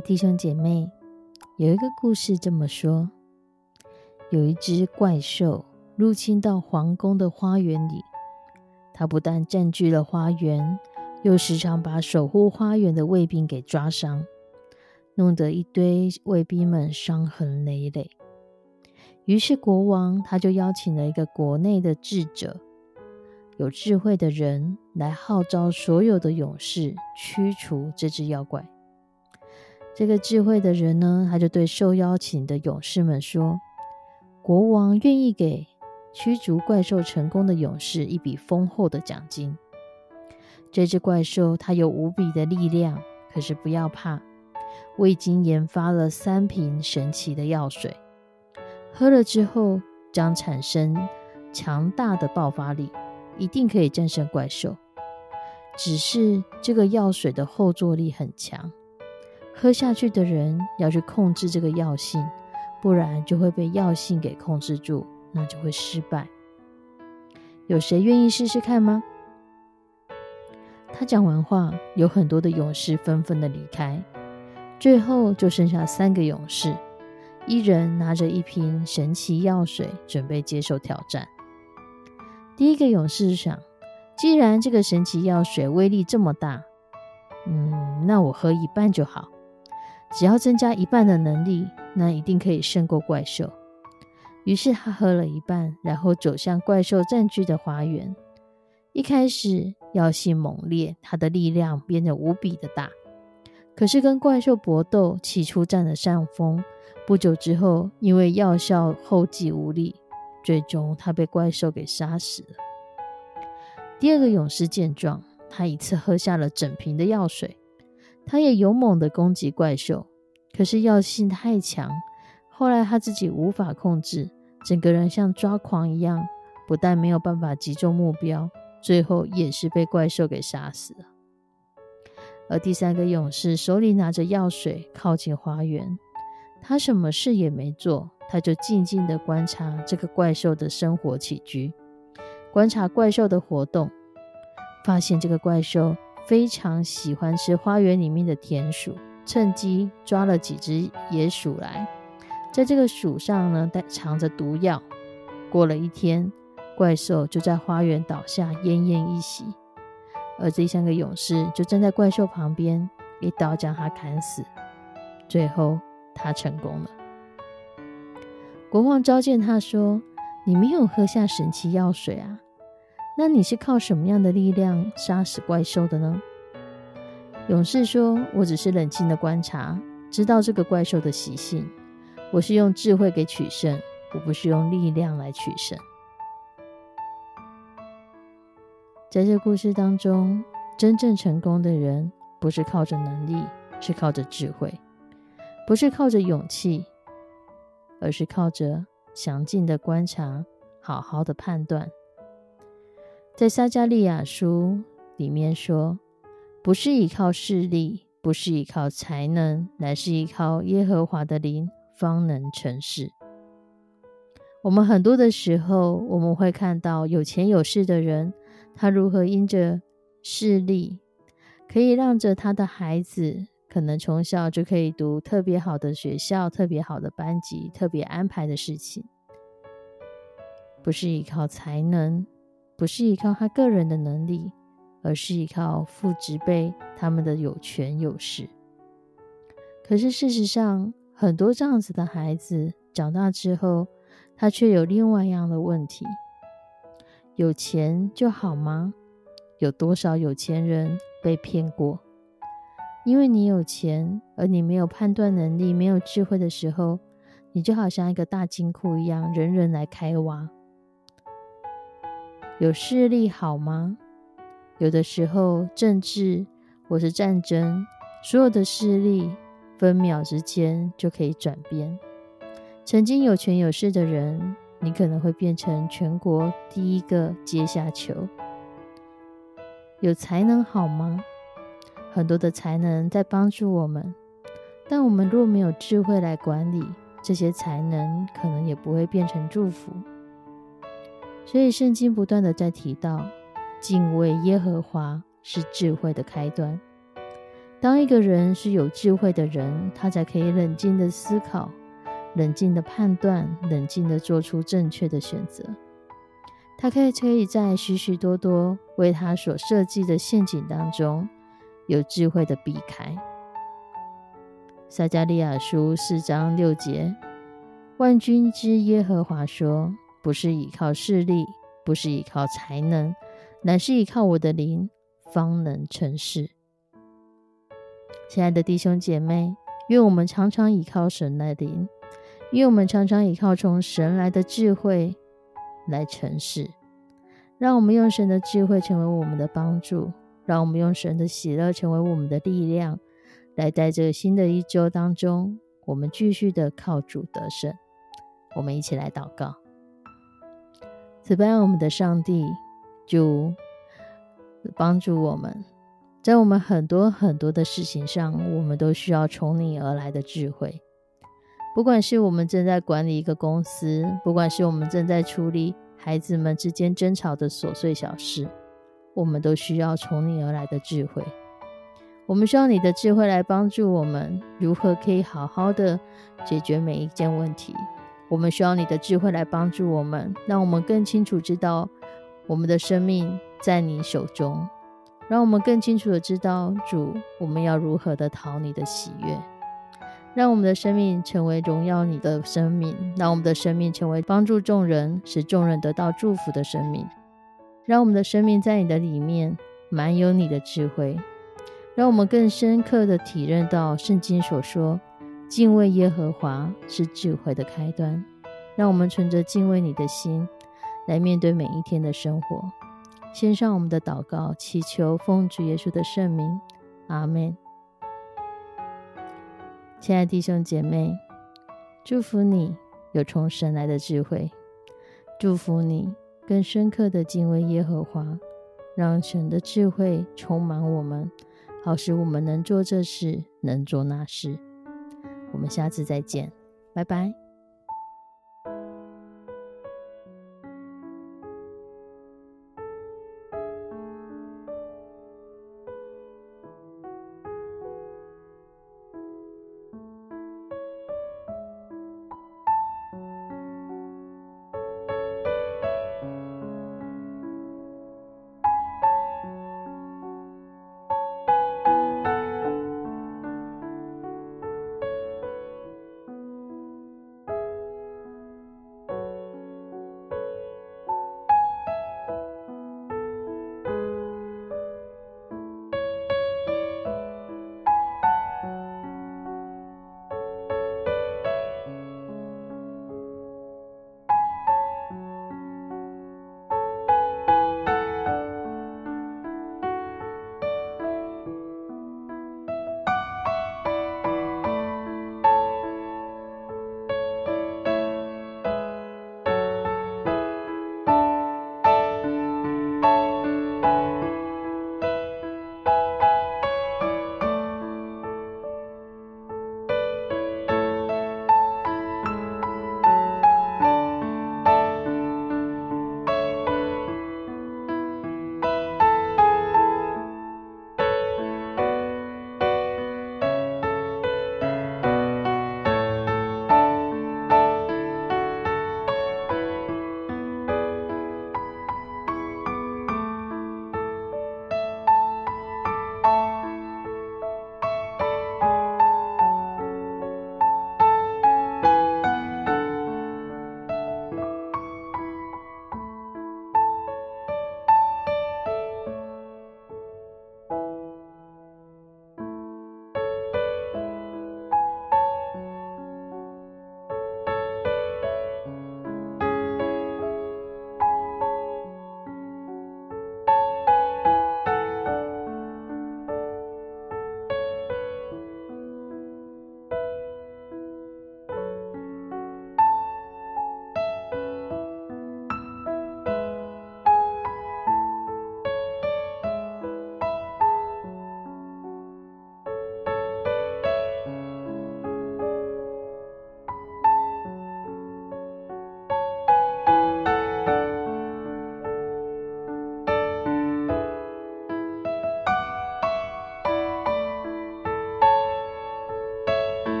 弟兄姐妹，有一个故事这么说：有一只怪兽入侵到皇宫的花园里，它不但占据了花园，又时常把守护花园的卫兵给抓伤，弄得一堆卫兵们伤痕累累。于是国王他就邀请了一个国内的智者、有智慧的人来号召所有的勇士驱除这只妖怪。这个智慧的人呢，他就对受邀请的勇士们说：“国王愿意给驱逐怪兽成功的勇士一笔丰厚的奖金。这只怪兽它有无比的力量，可是不要怕，我已经研发了三瓶神奇的药水，喝了之后将产生强大的爆发力，一定可以战胜怪兽。只是这个药水的后坐力很强。”喝下去的人要去控制这个药性，不然就会被药性给控制住，那就会失败。有谁愿意试试看吗？他讲完话，有很多的勇士纷纷的离开，最后就剩下三个勇士，一人拿着一瓶神奇药水，准备接受挑战。第一个勇士想，既然这个神奇药水威力这么大，嗯，那我喝一半就好。只要增加一半的能力，那一定可以胜过怪兽。于是他喝了一半，然后走向怪兽占据的花园。一开始药性猛烈，他的力量变得无比的大。可是跟怪兽搏斗，起初占了上风。不久之后，因为药效后继无力，最终他被怪兽给杀死了。第二个勇士见状，他一次喝下了整瓶的药水。他也勇猛的攻击怪兽，可是药性太强，后来他自己无法控制，整个人像抓狂一样，不但没有办法击中目标，最后也是被怪兽给杀死了。而第三个勇士手里拿着药水，靠近花园，他什么事也没做，他就静静的观察这个怪兽的生活起居，观察怪兽的活动，发现这个怪兽。非常喜欢吃花园里面的田鼠，趁机抓了几只野鼠来，在这个鼠上呢带藏着毒药。过了一天，怪兽就在花园倒下，奄奄一息。而这三个勇士就站在怪兽旁边，一刀将他砍死。最后，他成功了。国王召见他说：“你没有喝下神奇药水啊？”那你是靠什么样的力量杀死怪兽的呢？勇士说：“我只是冷静的观察，知道这个怪兽的习性。我是用智慧给取胜，我不是用力量来取胜。”在这故事当中，真正成功的人不是靠着能力，是靠着智慧；不是靠着勇气，而是靠着详尽的观察，好好的判断。在撒加利亚书里面说：“不是依靠势力，不是依靠才能，乃是依靠耶和华的灵，方能成事。”我们很多的时候，我们会看到有钱有势的人，他如何因着势力，可以让着他的孩子，可能从小就可以读特别好的学校、特别好的班级、特别安排的事情，不是依靠才能。不是依靠他个人的能力，而是依靠父执辈他们的有权有势。可是事实上，很多这样子的孩子长大之后，他却有另外一样的问题：有钱就好吗？有多少有钱人被骗过？因为你有钱，而你没有判断能力、没有智慧的时候，你就好像一个大金库一样，人人来开挖。有势力好吗？有的时候，政治或是战争，所有的势力分秒之间就可以转变。曾经有权有势的人，你可能会变成全国第一个阶下囚。有才能好吗？很多的才能在帮助我们，但我们若没有智慧来管理这些才能，可能也不会变成祝福。所以圣经不断的在提到，敬畏耶和华是智慧的开端。当一个人是有智慧的人，他才可以冷静的思考、冷静的判断、冷静的做出正确的选择。他可以可以在许许多多为他所设计的陷阱当中，有智慧的避开。撒加利亚书四章六节，万军之耶和华说：“不是依靠势力，不是依靠才能，乃是依靠我的灵，方能成事。”亲爱的弟兄姐妹，愿我们常常依靠神来灵，愿我们常常依靠从神来的智慧。来成事，让我们用神的智慧成为我们的帮助，让我们用神的喜乐成为我们的力量，来在这新的一周当中，我们继续的靠主得胜。我们一起来祷告，此般我们的上帝就帮助我们，在我们很多很多的事情上，我们都需要从你而来的智慧。不管是我们正在管理一个公司，不管是我们正在处理孩子们之间争吵的琐碎小事，我们都需要从你而来的智慧。我们需要你的智慧来帮助我们如何可以好好的解决每一件问题。我们需要你的智慧来帮助我们，让我们更清楚知道我们的生命在你手中，让我们更清楚的知道主，我们要如何的讨你的喜悦。让我们的生命成为荣耀你的生命，让我们的生命成为帮助众人、使众人得到祝福的生命。让我们的生命在你的里面满有你的智慧，让我们更深刻的体认到圣经所说：敬畏耶和华是智慧的开端。让我们存着敬畏你的心来面对每一天的生活。献上我们的祷告，祈求奉主耶稣的圣名，阿门。亲爱的弟兄姐妹，祝福你有从神来的智慧，祝福你更深刻的敬畏耶和华，让神的智慧充满我们，好使我们能做这事，能做那事。我们下次再见，拜拜。